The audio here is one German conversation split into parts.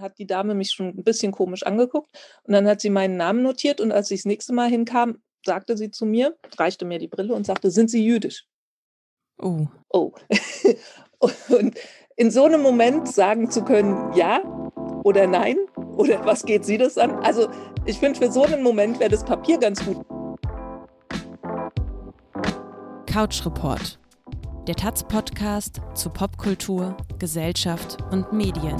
hat die Dame mich schon ein bisschen komisch angeguckt und dann hat sie meinen Namen notiert und als ich das nächste Mal hinkam, sagte sie zu mir, reichte mir die Brille und sagte, sind Sie jüdisch? Oh. Oh. und in so einem Moment sagen zu können, ja oder nein, oder was geht Sie das an? Also ich finde, für so einen Moment wäre das Papier ganz gut. Couch Report, der Taz-Podcast zu Popkultur, Gesellschaft und Medien.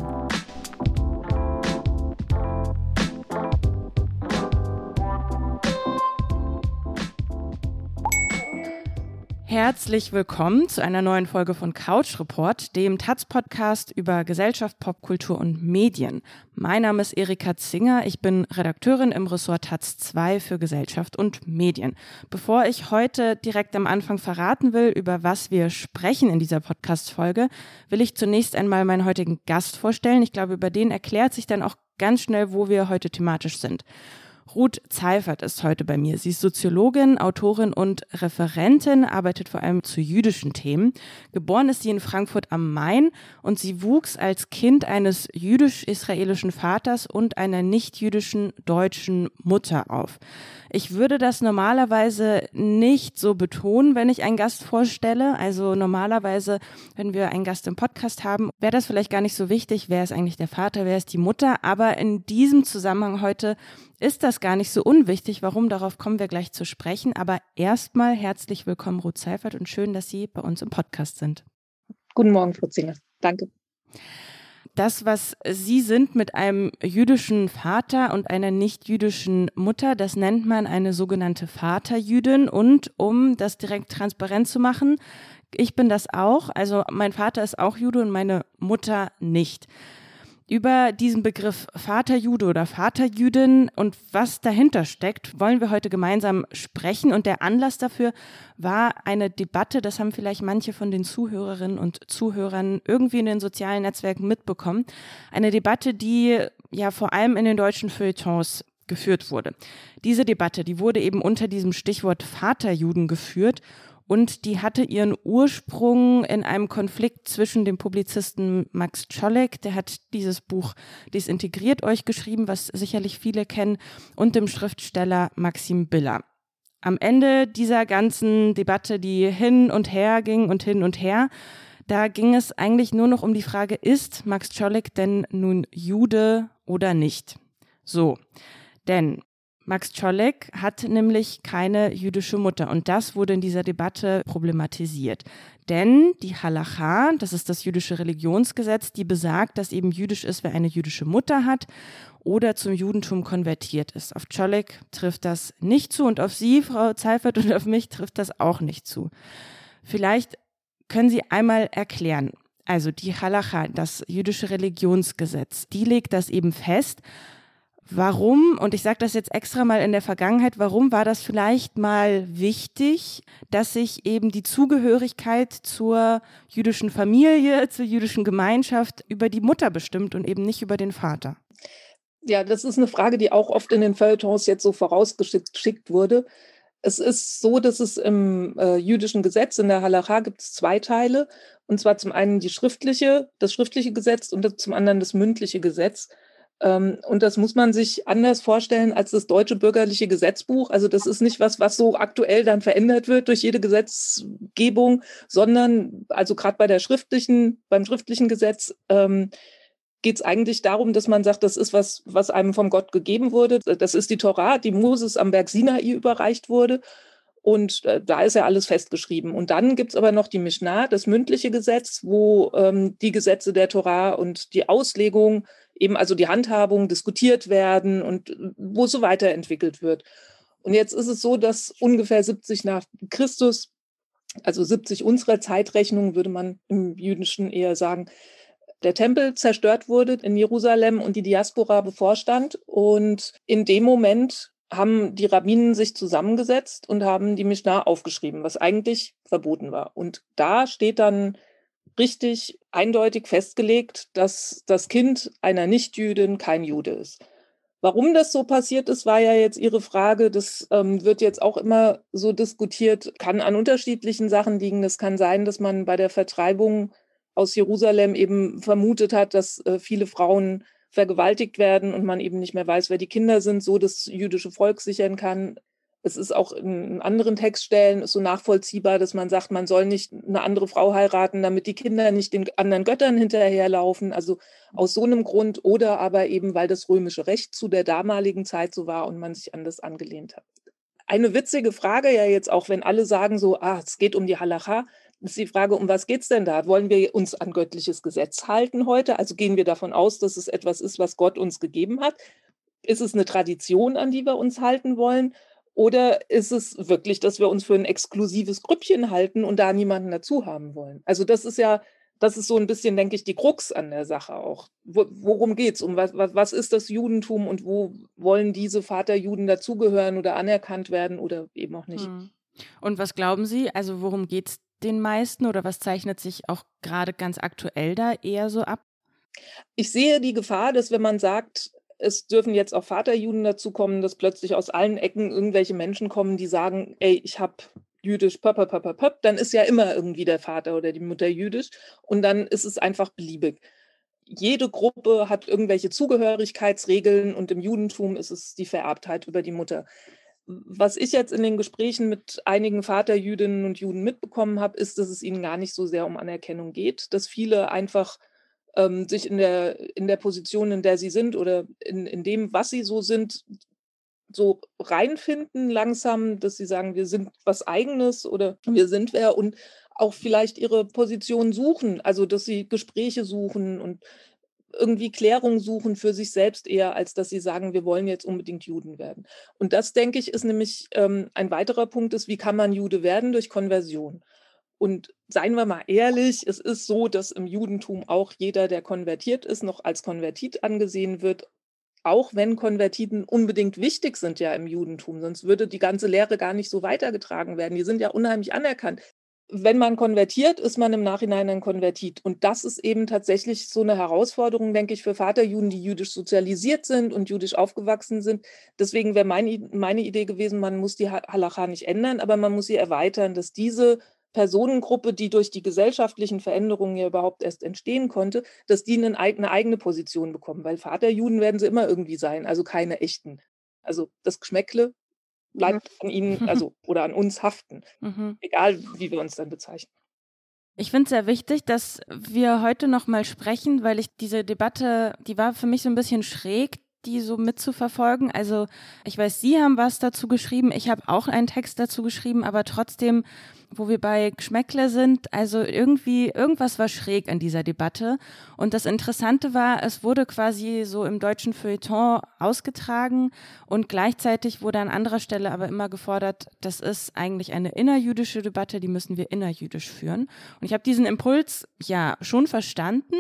Herzlich willkommen zu einer neuen Folge von Couch Report, dem Taz-Podcast über Gesellschaft, Popkultur und Medien. Mein Name ist Erika Zinger, ich bin Redakteurin im Ressort Taz 2 für Gesellschaft und Medien. Bevor ich heute direkt am Anfang verraten will, über was wir sprechen in dieser Podcast-Folge, will ich zunächst einmal meinen heutigen Gast vorstellen. Ich glaube, über den erklärt sich dann auch ganz schnell, wo wir heute thematisch sind. Ruth Zeifert ist heute bei mir. Sie ist Soziologin, Autorin und Referentin, arbeitet vor allem zu jüdischen Themen. Geboren ist sie in Frankfurt am Main und sie wuchs als Kind eines jüdisch-israelischen Vaters und einer nicht-jüdischen deutschen Mutter auf. Ich würde das normalerweise nicht so betonen, wenn ich einen Gast vorstelle. Also normalerweise, wenn wir einen Gast im Podcast haben, wäre das vielleicht gar nicht so wichtig. Wer ist eigentlich der Vater, wer ist die Mutter? Aber in diesem Zusammenhang heute ist das gar nicht so unwichtig. Warum? Darauf kommen wir gleich zu sprechen. Aber erstmal herzlich willkommen, Ruth Seifert, und schön, dass Sie bei uns im Podcast sind. Guten Morgen, Frau Zinger. Danke das, was Sie sind mit einem jüdischen Vater und einer nicht-jüdischen Mutter, das nennt man eine sogenannte Vaterjüdin. Und um das direkt transparent zu machen, ich bin das auch. Also mein Vater ist auch Jude und meine Mutter nicht über diesen Begriff Vaterjude oder Vaterjüdin und was dahinter steckt, wollen wir heute gemeinsam sprechen. Und der Anlass dafür war eine Debatte, das haben vielleicht manche von den Zuhörerinnen und Zuhörern irgendwie in den sozialen Netzwerken mitbekommen. Eine Debatte, die ja vor allem in den deutschen Feuilletons geführt wurde. Diese Debatte, die wurde eben unter diesem Stichwort Vaterjuden geführt und die hatte ihren Ursprung in einem Konflikt zwischen dem Publizisten Max Czolek, der hat dieses Buch Desintegriert euch geschrieben, was sicherlich viele kennen, und dem Schriftsteller Maxim Biller. Am Ende dieser ganzen Debatte, die hin und her ging und hin und her, da ging es eigentlich nur noch um die Frage, ist Max Czolek denn nun Jude oder nicht? So, denn Max Czolek hat nämlich keine jüdische Mutter und das wurde in dieser Debatte problematisiert. Denn die Halacha, das ist das jüdische Religionsgesetz, die besagt, dass eben jüdisch ist, wer eine jüdische Mutter hat oder zum Judentum konvertiert ist. Auf Czolek trifft das nicht zu und auf Sie, Frau Zeifert, und auf mich trifft das auch nicht zu. Vielleicht können Sie einmal erklären, also die Halacha, das jüdische Religionsgesetz, die legt das eben fest, Warum, und ich sage das jetzt extra mal in der Vergangenheit, warum war das vielleicht mal wichtig, dass sich eben die Zugehörigkeit zur jüdischen Familie, zur jüdischen Gemeinschaft über die Mutter bestimmt und eben nicht über den Vater? Ja, das ist eine Frage, die auch oft in den Feuilletons jetzt so vorausgeschickt wurde. Es ist so, dass es im äh, jüdischen Gesetz, in der Halacha, gibt es zwei Teile. Und zwar zum einen die schriftliche, das schriftliche Gesetz und zum anderen das mündliche Gesetz. Ähm, und das muss man sich anders vorstellen als das deutsche bürgerliche Gesetzbuch. Also das ist nicht was, was so aktuell dann verändert wird durch jede Gesetzgebung, sondern also gerade bei der schriftlichen, beim schriftlichen Gesetz ähm, geht es eigentlich darum, dass man sagt, das ist was, was einem vom Gott gegeben wurde. Das ist die Torah, die Moses am Berg Sinai überreicht wurde. Und äh, da ist ja alles festgeschrieben. Und dann gibt es aber noch die Mishnah, das mündliche Gesetz, wo ähm, die Gesetze der Torah und die Auslegung eben also die Handhabung diskutiert werden und äh, wo es so weiterentwickelt wird. Und jetzt ist es so, dass ungefähr 70 nach Christus, also 70 unserer Zeitrechnung, würde man im Jüdischen eher sagen, der Tempel zerstört wurde in Jerusalem und die Diaspora bevorstand. Und in dem Moment haben die Rabbinen sich zusammengesetzt und haben die Mishnah aufgeschrieben, was eigentlich verboten war. Und da steht dann richtig eindeutig festgelegt, dass das Kind einer Nichtjüdin kein Jude ist. Warum das so passiert ist, war ja jetzt Ihre Frage. Das ähm, wird jetzt auch immer so diskutiert, kann an unterschiedlichen Sachen liegen. Es kann sein, dass man bei der Vertreibung aus Jerusalem eben vermutet hat, dass äh, viele Frauen vergewaltigt werden und man eben nicht mehr weiß, wer die Kinder sind, so das jüdische Volk sichern kann. Es ist auch in anderen Textstellen so nachvollziehbar, dass man sagt, man soll nicht eine andere Frau heiraten, damit die Kinder nicht den anderen Göttern hinterherlaufen. Also aus so einem Grund oder aber eben, weil das römische Recht zu der damaligen Zeit so war und man sich an das angelehnt hat. Eine witzige Frage ja jetzt auch, wenn alle sagen so, ah, es geht um die Halacha, ist die Frage, um was geht es denn da? Wollen wir uns an göttliches Gesetz halten heute? Also gehen wir davon aus, dass es etwas ist, was Gott uns gegeben hat? Ist es eine Tradition, an die wir uns halten wollen? Oder ist es wirklich, dass wir uns für ein exklusives Grüppchen halten und da niemanden dazu haben wollen? Also das ist ja, das ist so ein bisschen, denke ich, die Krux an der Sache auch. Wo, worum geht es? Um was, was, was ist das Judentum und wo wollen diese Vaterjuden dazugehören oder anerkannt werden oder eben auch nicht? Hm. Und was glauben Sie? Also worum geht es den meisten oder was zeichnet sich auch gerade ganz aktuell da eher so ab? Ich sehe die Gefahr, dass wenn man sagt, es dürfen jetzt auch Vaterjuden dazukommen, dass plötzlich aus allen Ecken irgendwelche Menschen kommen, die sagen, ey, ich habe jüdisch, pöp, pöp, pöp, pöp, dann ist ja immer irgendwie der Vater oder die Mutter jüdisch und dann ist es einfach beliebig. Jede Gruppe hat irgendwelche Zugehörigkeitsregeln und im Judentum ist es die Vererbtheit über die Mutter. Was ich jetzt in den Gesprächen mit einigen Vaterjüdinnen und Juden mitbekommen habe, ist, dass es ihnen gar nicht so sehr um Anerkennung geht, dass viele einfach ähm, sich in der, in der Position, in der sie sind oder in, in dem, was sie so sind, so reinfinden langsam, dass sie sagen, wir sind was eigenes oder wir sind wer und auch vielleicht ihre Position suchen, also dass sie Gespräche suchen und irgendwie Klärung suchen für sich selbst eher, als dass sie sagen, wir wollen jetzt unbedingt Juden werden. Und das, denke ich, ist nämlich ähm, ein weiterer Punkt, ist, wie kann man Jude werden durch Konversion? Und seien wir mal ehrlich, es ist so, dass im Judentum auch jeder, der konvertiert ist, noch als Konvertit angesehen wird, auch wenn Konvertiten unbedingt wichtig sind ja im Judentum, sonst würde die ganze Lehre gar nicht so weitergetragen werden. Die sind ja unheimlich anerkannt. Wenn man konvertiert, ist man im Nachhinein ein Konvertit. Und das ist eben tatsächlich so eine Herausforderung, denke ich, für Vaterjuden, die jüdisch sozialisiert sind und jüdisch aufgewachsen sind. Deswegen wäre meine, meine Idee gewesen, man muss die Halacha nicht ändern, aber man muss sie erweitern, dass diese Personengruppe, die durch die gesellschaftlichen Veränderungen ja überhaupt erst entstehen konnte, dass die eine eigene Position bekommen, weil Vaterjuden werden sie immer irgendwie sein, also keine echten. Also das Geschmäckle bleibt mhm. an ihnen, also oder an uns haften, mhm. egal wie wir uns dann bezeichnen. Ich finde es sehr wichtig, dass wir heute noch mal sprechen, weil ich diese Debatte, die war für mich so ein bisschen schräg, die so mitzuverfolgen. Also ich weiß, Sie haben was dazu geschrieben, ich habe auch einen Text dazu geschrieben, aber trotzdem wo wir bei Geschmäckle sind. Also irgendwie, irgendwas war schräg an dieser Debatte. Und das Interessante war, es wurde quasi so im deutschen Feuilleton ausgetragen und gleichzeitig wurde an anderer Stelle aber immer gefordert, das ist eigentlich eine innerjüdische Debatte, die müssen wir innerjüdisch führen. Und ich habe diesen Impuls ja schon verstanden,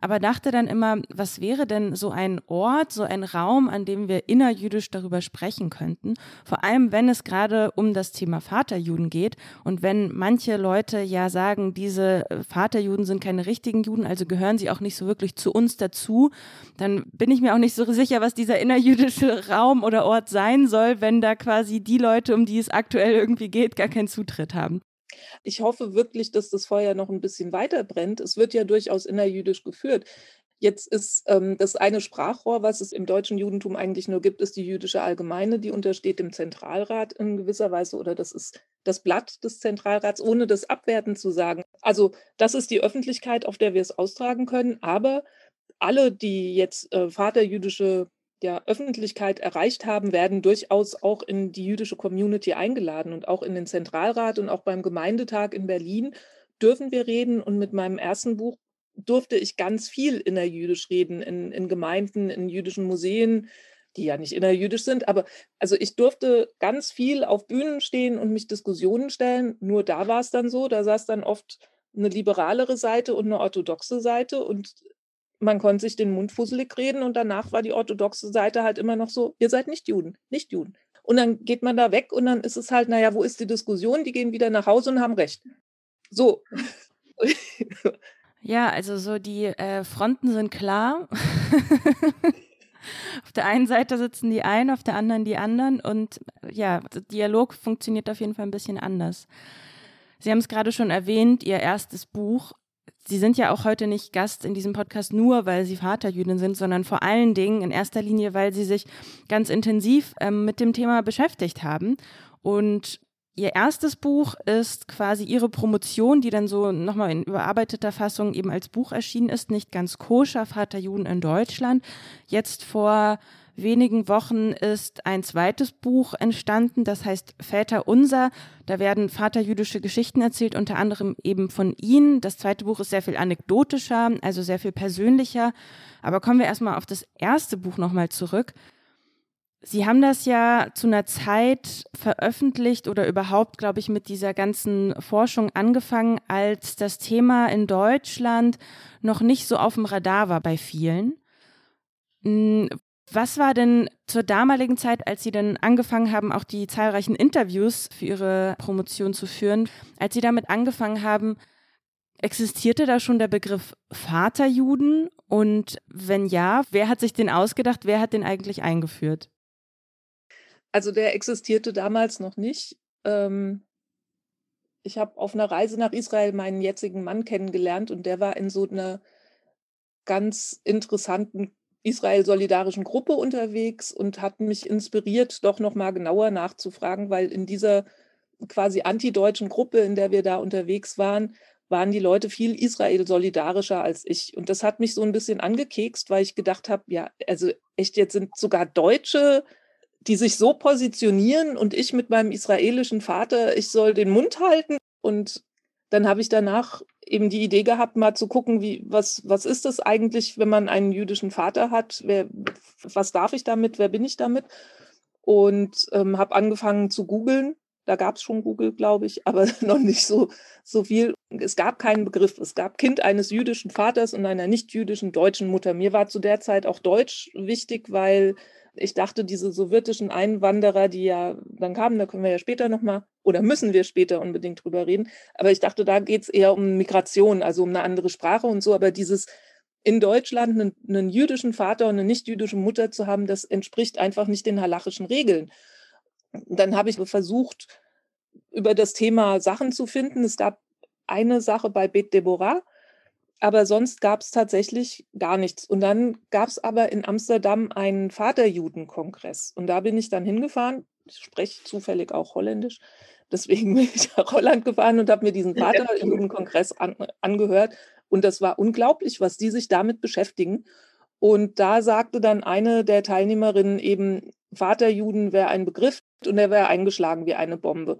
aber dachte dann immer, was wäre denn so ein Ort, so ein Raum, an dem wir innerjüdisch darüber sprechen könnten? Vor allem, wenn es gerade um das Thema Vaterjuden geht und wenn wenn manche Leute ja sagen, diese äh, Vaterjuden sind keine richtigen Juden, also gehören sie auch nicht so wirklich zu uns dazu, dann bin ich mir auch nicht so sicher, was dieser innerjüdische Raum oder Ort sein soll, wenn da quasi die Leute, um die es aktuell irgendwie geht, gar keinen Zutritt haben. Ich hoffe wirklich, dass das Feuer noch ein bisschen weiter brennt. Es wird ja durchaus innerjüdisch geführt. Jetzt ist ähm, das eine Sprachrohr, was es im deutschen Judentum eigentlich nur gibt, ist die jüdische Allgemeine, die untersteht dem Zentralrat in gewisser Weise oder das ist das Blatt des Zentralrats, ohne das abwertend zu sagen. Also das ist die Öffentlichkeit, auf der wir es austragen können, aber alle, die jetzt äh, vaterjüdische ja, Öffentlichkeit erreicht haben, werden durchaus auch in die jüdische Community eingeladen und auch in den Zentralrat und auch beim Gemeindetag in Berlin dürfen wir reden. Und mit meinem ersten Buch durfte ich ganz viel innerjüdisch reden, in, in Gemeinden, in jüdischen Museen, die ja nicht innerjüdisch sind, aber also ich durfte ganz viel auf Bühnen stehen und mich Diskussionen stellen. Nur da war es dann so, da saß dann oft eine liberalere Seite und eine orthodoxe Seite und man konnte sich den Mund fusselig reden und danach war die orthodoxe Seite halt immer noch so, ihr seid nicht Juden, nicht Juden. Und dann geht man da weg und dann ist es halt, naja, wo ist die Diskussion? Die gehen wieder nach Hause und haben recht. So. Ja, also so die äh, Fronten sind klar. auf der einen Seite sitzen die einen, auf der anderen die anderen und ja, Dialog funktioniert auf jeden Fall ein bisschen anders. Sie haben es gerade schon erwähnt, Ihr erstes Buch Sie sind ja auch heute nicht Gast in diesem Podcast nur, weil Sie Vaterjüdin sind, sondern vor allen Dingen in erster Linie, weil Sie sich ganz intensiv ähm, mit dem Thema beschäftigt haben. Und Ihr erstes Buch ist quasi Ihre Promotion, die dann so nochmal in überarbeiteter Fassung eben als Buch erschienen ist, nicht ganz koscher, Vaterjuden in Deutschland. Jetzt vor wenigen Wochen ist ein zweites Buch entstanden, das heißt Väter unser. Da werden vaterjüdische Geschichten erzählt, unter anderem eben von Ihnen. Das zweite Buch ist sehr viel anekdotischer, also sehr viel persönlicher. Aber kommen wir erstmal auf das erste Buch nochmal zurück. Sie haben das ja zu einer Zeit veröffentlicht oder überhaupt, glaube ich, mit dieser ganzen Forschung angefangen, als das Thema in Deutschland noch nicht so auf dem Radar war bei vielen. Hm, was war denn zur damaligen Zeit, als Sie dann angefangen haben, auch die zahlreichen Interviews für Ihre Promotion zu führen, als Sie damit angefangen haben, existierte da schon der Begriff Vaterjuden? Und wenn ja, wer hat sich den ausgedacht? Wer hat den eigentlich eingeführt? Also der existierte damals noch nicht. Ähm, ich habe auf einer Reise nach Israel meinen jetzigen Mann kennengelernt und der war in so einer ganz interessanten Israel-solidarischen Gruppe unterwegs und hat mich inspiriert, doch nochmal genauer nachzufragen, weil in dieser quasi antideutschen Gruppe, in der wir da unterwegs waren, waren die Leute viel Israel-solidarischer als ich. Und das hat mich so ein bisschen angekekst, weil ich gedacht habe, ja, also echt, jetzt sind sogar Deutsche, die sich so positionieren und ich mit meinem israelischen Vater, ich soll den Mund halten. Und dann habe ich danach eben die Idee gehabt, mal zu gucken, wie, was, was ist das eigentlich, wenn man einen jüdischen Vater hat? Wer, was darf ich damit? Wer bin ich damit? Und ähm, habe angefangen zu googeln. Da gab es schon Google, glaube ich, aber noch nicht so, so viel. Es gab keinen Begriff. Es gab Kind eines jüdischen Vaters und einer nicht jüdischen deutschen Mutter. Mir war zu der Zeit auch Deutsch wichtig, weil ich dachte, diese sowjetischen Einwanderer, die ja dann kamen, da können wir ja später nochmal oder müssen wir später unbedingt drüber reden. Aber ich dachte, da geht es eher um Migration, also um eine andere Sprache und so. Aber dieses in Deutschland einen, einen jüdischen Vater und eine nicht-jüdische Mutter zu haben, das entspricht einfach nicht den halachischen Regeln. Dann habe ich versucht, über das Thema Sachen zu finden. Es gab eine Sache bei Bet Deborah, aber sonst gab es tatsächlich gar nichts. Und dann gab es aber in Amsterdam einen Vaterjudenkongress. Und da bin ich dann hingefahren. Ich spreche zufällig auch Holländisch. Deswegen bin ich nach Holland gefahren und habe mir diesen Vaterjudenkongress an, angehört. Und das war unglaublich, was die sich damit beschäftigen. Und da sagte dann eine der Teilnehmerinnen eben, Vaterjuden wäre ein Begriff und er wäre eingeschlagen wie eine Bombe.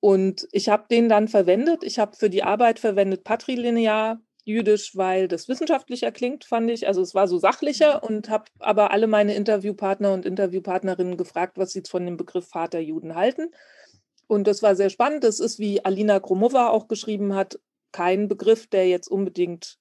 Und ich habe den dann verwendet. Ich habe für die Arbeit verwendet patrilinear, Jüdisch, weil das wissenschaftlicher klingt, fand ich. Also es war so sachlicher mhm. und habe aber alle meine Interviewpartner und Interviewpartnerinnen gefragt, was sie von dem Begriff Vaterjuden halten. Und das war sehr spannend. Das ist, wie Alina Kromova auch geschrieben hat, kein Begriff, der jetzt unbedingt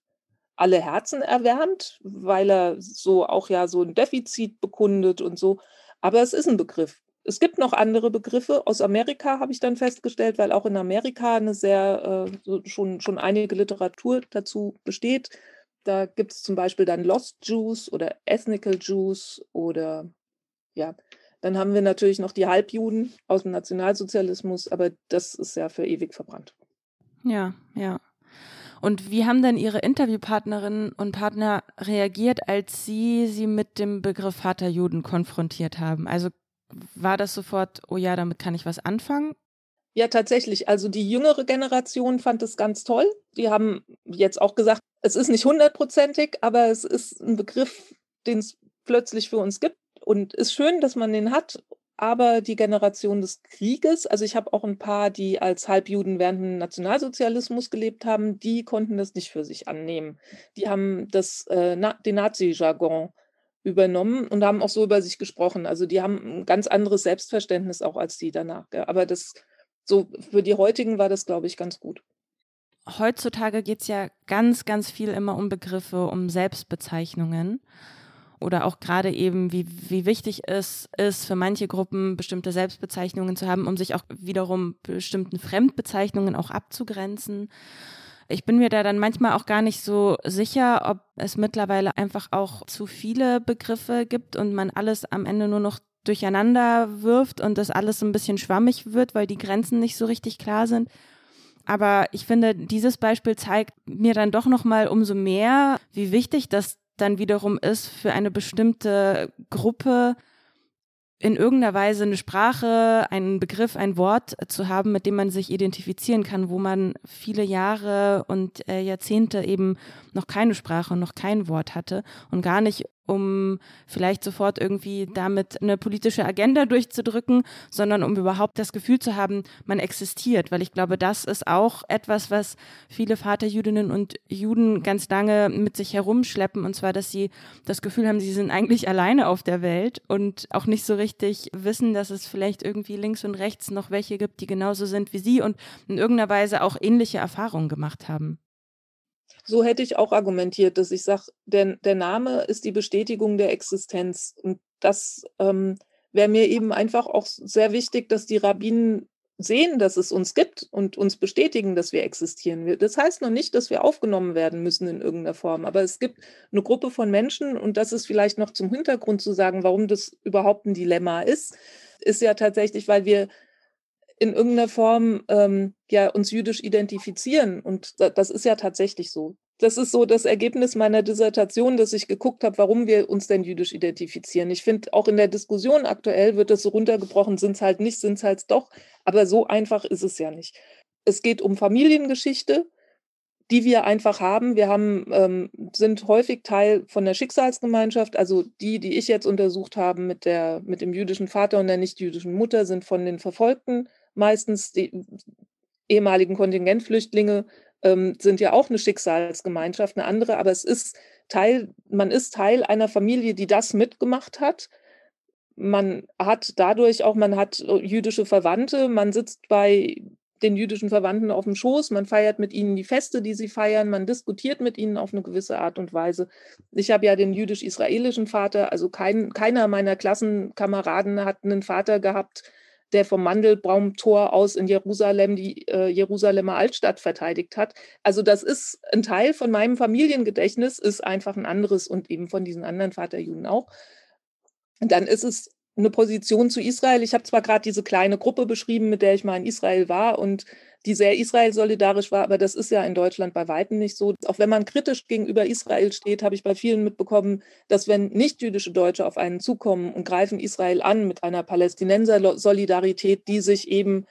alle Herzen erwärmt, weil er so auch ja so ein Defizit bekundet und so. Aber es ist ein Begriff es gibt noch andere Begriffe. Aus Amerika habe ich dann festgestellt, weil auch in Amerika eine sehr, äh, schon, schon einige Literatur dazu besteht. Da gibt es zum Beispiel dann Lost Jews oder Ethnical Jews oder ja, dann haben wir natürlich noch die Halbjuden aus dem Nationalsozialismus, aber das ist ja für ewig verbrannt. Ja, ja. Und wie haben denn Ihre Interviewpartnerinnen und Partner reagiert, als Sie sie mit dem Begriff Vaterjuden konfrontiert haben? Also war das sofort, oh ja, damit kann ich was anfangen? Ja, tatsächlich. Also die jüngere Generation fand es ganz toll. Die haben jetzt auch gesagt, es ist nicht hundertprozentig, aber es ist ein Begriff, den es plötzlich für uns gibt. Und ist schön, dass man den hat. Aber die Generation des Krieges, also ich habe auch ein paar, die als Halbjuden während dem Nationalsozialismus gelebt haben, die konnten das nicht für sich annehmen. Die haben das, äh, den Nazi-Jargon übernommen und haben auch so über sich gesprochen. Also die haben ein ganz anderes Selbstverständnis auch als die danach. Ja. Aber das so für die heutigen war das, glaube ich, ganz gut. Heutzutage geht es ja ganz, ganz viel immer um Begriffe, um Selbstbezeichnungen. Oder auch gerade eben, wie, wie wichtig es ist, für manche Gruppen bestimmte Selbstbezeichnungen zu haben, um sich auch wiederum bestimmten Fremdbezeichnungen auch abzugrenzen. Ich bin mir da dann manchmal auch gar nicht so sicher, ob es mittlerweile einfach auch zu viele Begriffe gibt und man alles am Ende nur noch durcheinander wirft und das alles ein bisschen schwammig wird, weil die Grenzen nicht so richtig klar sind. Aber ich finde, dieses Beispiel zeigt mir dann doch noch mal umso mehr, wie wichtig das dann wiederum ist für eine bestimmte Gruppe in irgendeiner Weise eine Sprache, einen Begriff, ein Wort zu haben, mit dem man sich identifizieren kann, wo man viele Jahre und äh, Jahrzehnte eben noch keine Sprache und noch kein Wort hatte und gar nicht um vielleicht sofort irgendwie damit eine politische Agenda durchzudrücken, sondern um überhaupt das Gefühl zu haben, man existiert. Weil ich glaube, das ist auch etwas, was viele Vaterjüdinnen und Juden ganz lange mit sich herumschleppen. Und zwar, dass sie das Gefühl haben, sie sind eigentlich alleine auf der Welt und auch nicht so richtig wissen, dass es vielleicht irgendwie links und rechts noch welche gibt, die genauso sind wie sie und in irgendeiner Weise auch ähnliche Erfahrungen gemacht haben. So hätte ich auch argumentiert, dass ich sage, der, der Name ist die Bestätigung der Existenz. Und das ähm, wäre mir eben einfach auch sehr wichtig, dass die Rabbinen sehen, dass es uns gibt und uns bestätigen, dass wir existieren. Das heißt noch nicht, dass wir aufgenommen werden müssen in irgendeiner Form, aber es gibt eine Gruppe von Menschen und das ist vielleicht noch zum Hintergrund zu sagen, warum das überhaupt ein Dilemma ist, ist ja tatsächlich, weil wir in irgendeiner Form ähm, ja uns jüdisch identifizieren. Und das ist ja tatsächlich so. Das ist so das Ergebnis meiner Dissertation, dass ich geguckt habe, warum wir uns denn jüdisch identifizieren. Ich finde, auch in der Diskussion aktuell wird das so runtergebrochen, sind es halt nicht, sind es halt doch. Aber so einfach ist es ja nicht. Es geht um Familiengeschichte, die wir einfach haben. Wir haben, ähm, sind häufig Teil von der Schicksalsgemeinschaft. Also die, die ich jetzt untersucht habe mit, der, mit dem jüdischen Vater und der nicht-jüdischen Mutter, sind von den Verfolgten meistens die ehemaligen Kontingentflüchtlinge ähm, sind ja auch eine Schicksalsgemeinschaft, eine andere, aber es ist Teil, man ist Teil einer Familie, die das mitgemacht hat. Man hat dadurch auch, man hat äh, jüdische Verwandte, man sitzt bei den jüdischen Verwandten auf dem Schoß, man feiert mit ihnen die Feste, die sie feiern, man diskutiert mit ihnen auf eine gewisse Art und Weise. Ich habe ja den jüdisch-israelischen Vater, also kein, keiner meiner Klassenkameraden hat einen Vater gehabt, der vom Mandelbaumtor aus in Jerusalem die äh, Jerusalemer Altstadt verteidigt hat. Also das ist ein Teil von meinem Familiengedächtnis, ist einfach ein anderes und eben von diesen anderen Vaterjuden auch. Dann ist es eine Position zu Israel. Ich habe zwar gerade diese kleine Gruppe beschrieben, mit der ich mal in Israel war und die sehr Israel solidarisch war, aber das ist ja in Deutschland bei weitem nicht so. Auch wenn man kritisch gegenüber Israel steht, habe ich bei vielen mitbekommen, dass wenn nicht-jüdische Deutsche auf einen zukommen und greifen Israel an mit einer Palästinenser-Solidarität, die sich eben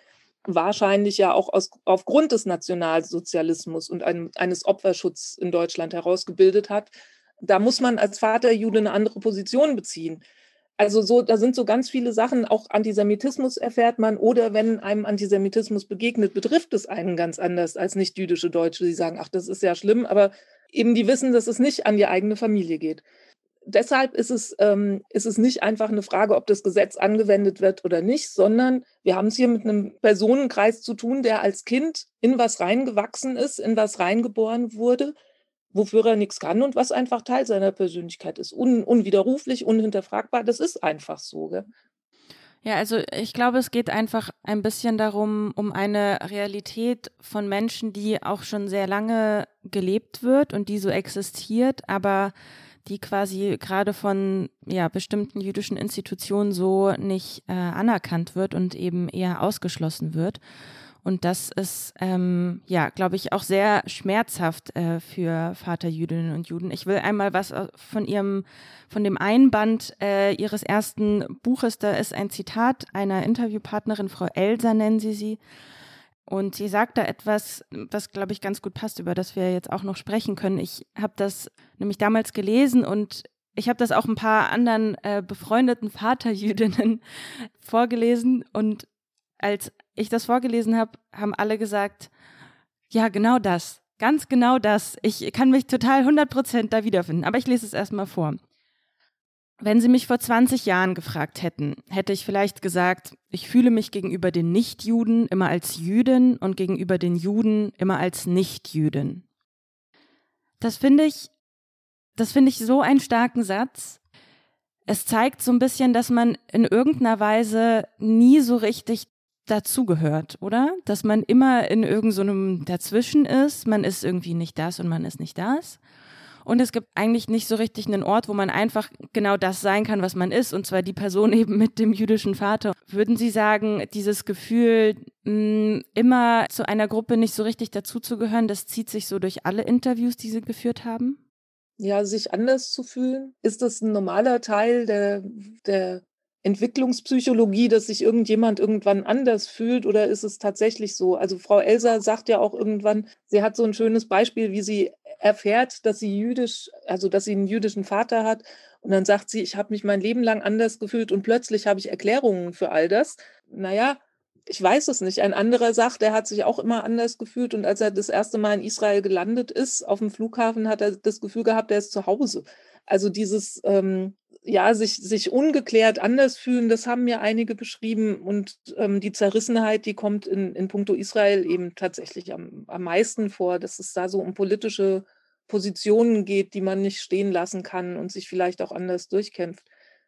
wahrscheinlich ja auch aus, aufgrund des Nationalsozialismus und einem, eines Opferschutzes in Deutschland herausgebildet hat, da muss man als Vaterjude eine andere Position beziehen. Also so, da sind so ganz viele Sachen, auch Antisemitismus erfährt man oder wenn einem Antisemitismus begegnet, betrifft es einen ganz anders als nicht jüdische Deutsche. Die sagen, ach, das ist ja schlimm, aber eben die wissen, dass es nicht an die eigene Familie geht. Deshalb ist es, ähm, ist es nicht einfach eine Frage, ob das Gesetz angewendet wird oder nicht, sondern wir haben es hier mit einem Personenkreis zu tun, der als Kind in was reingewachsen ist, in was reingeboren wurde wofür er nichts kann und was einfach Teil seiner Persönlichkeit ist. Un unwiderruflich, unhinterfragbar, das ist einfach so. Gell? Ja, also ich glaube, es geht einfach ein bisschen darum, um eine Realität von Menschen, die auch schon sehr lange gelebt wird und die so existiert, aber die quasi gerade von ja, bestimmten jüdischen Institutionen so nicht äh, anerkannt wird und eben eher ausgeschlossen wird. Und das ist, ähm, ja, glaube ich, auch sehr schmerzhaft äh, für Vaterjüdinnen und Juden. Ich will einmal was von ihrem, von dem Einband äh, ihres ersten Buches, da ist ein Zitat einer Interviewpartnerin, Frau Elsa nennen sie sie. Und sie sagt da etwas, was, glaube ich, ganz gut passt, über das wir jetzt auch noch sprechen können. Ich habe das nämlich damals gelesen und ich habe das auch ein paar anderen äh, befreundeten Vaterjüdinnen vorgelesen und als ich das vorgelesen habe, haben alle gesagt, ja, genau das, ganz genau das. Ich kann mich total 100% da wiederfinden. Aber ich lese es erstmal vor. Wenn Sie mich vor 20 Jahren gefragt hätten, hätte ich vielleicht gesagt, ich fühle mich gegenüber den Nichtjuden immer als Jüdin und gegenüber den Juden immer als Nichtjüdin. Das finde ich, das finde ich so einen starken Satz. Es zeigt so ein bisschen, dass man in irgendeiner Weise nie so richtig dazugehört, oder? Dass man immer in irgendeinem so Dazwischen ist. Man ist irgendwie nicht das und man ist nicht das. Und es gibt eigentlich nicht so richtig einen Ort, wo man einfach genau das sein kann, was man ist, und zwar die Person eben mit dem jüdischen Vater. Würden Sie sagen, dieses Gefühl, mh, immer zu einer Gruppe nicht so richtig dazuzugehören, das zieht sich so durch alle Interviews, die Sie geführt haben? Ja, sich anders zu fühlen. Ist das ein normaler Teil der, der Entwicklungspsychologie, dass sich irgendjemand irgendwann anders fühlt oder ist es tatsächlich so? Also Frau Elsa sagt ja auch irgendwann, sie hat so ein schönes Beispiel, wie sie erfährt, dass sie jüdisch, also dass sie einen jüdischen Vater hat und dann sagt sie, ich habe mich mein Leben lang anders gefühlt und plötzlich habe ich Erklärungen für all das. Naja, ich weiß es nicht. Ein anderer sagt, er hat sich auch immer anders gefühlt und als er das erste Mal in Israel gelandet ist, auf dem Flughafen, hat er das Gefühl gehabt, er ist zu Hause. Also dieses, ähm, ja, sich, sich ungeklärt anders fühlen, das haben mir einige beschrieben. Und ähm, die Zerrissenheit, die kommt in, in puncto Israel eben tatsächlich am, am meisten vor, dass es da so um politische Positionen geht, die man nicht stehen lassen kann und sich vielleicht auch anders durchkämpft.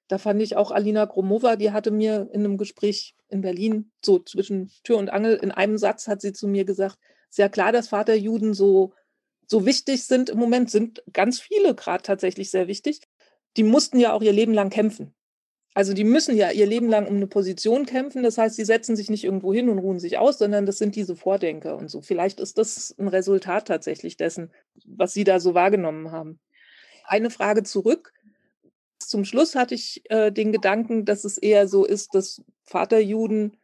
Da fand ich auch Alina Gromova, die hatte mir in einem Gespräch in Berlin, so zwischen Tür und Angel, in einem Satz hat sie zu mir gesagt, sehr klar, dass Vaterjuden so, so wichtig sind im Moment, sind ganz viele gerade tatsächlich sehr wichtig die mussten ja auch ihr Leben lang kämpfen. Also die müssen ja ihr Leben lang um eine Position kämpfen. Das heißt, sie setzen sich nicht irgendwo hin und ruhen sich aus, sondern das sind diese Vordenker und so. Vielleicht ist das ein Resultat tatsächlich dessen, was Sie da so wahrgenommen haben. Eine Frage zurück. Zum Schluss hatte ich äh, den Gedanken, dass es eher so ist, dass Vaterjuden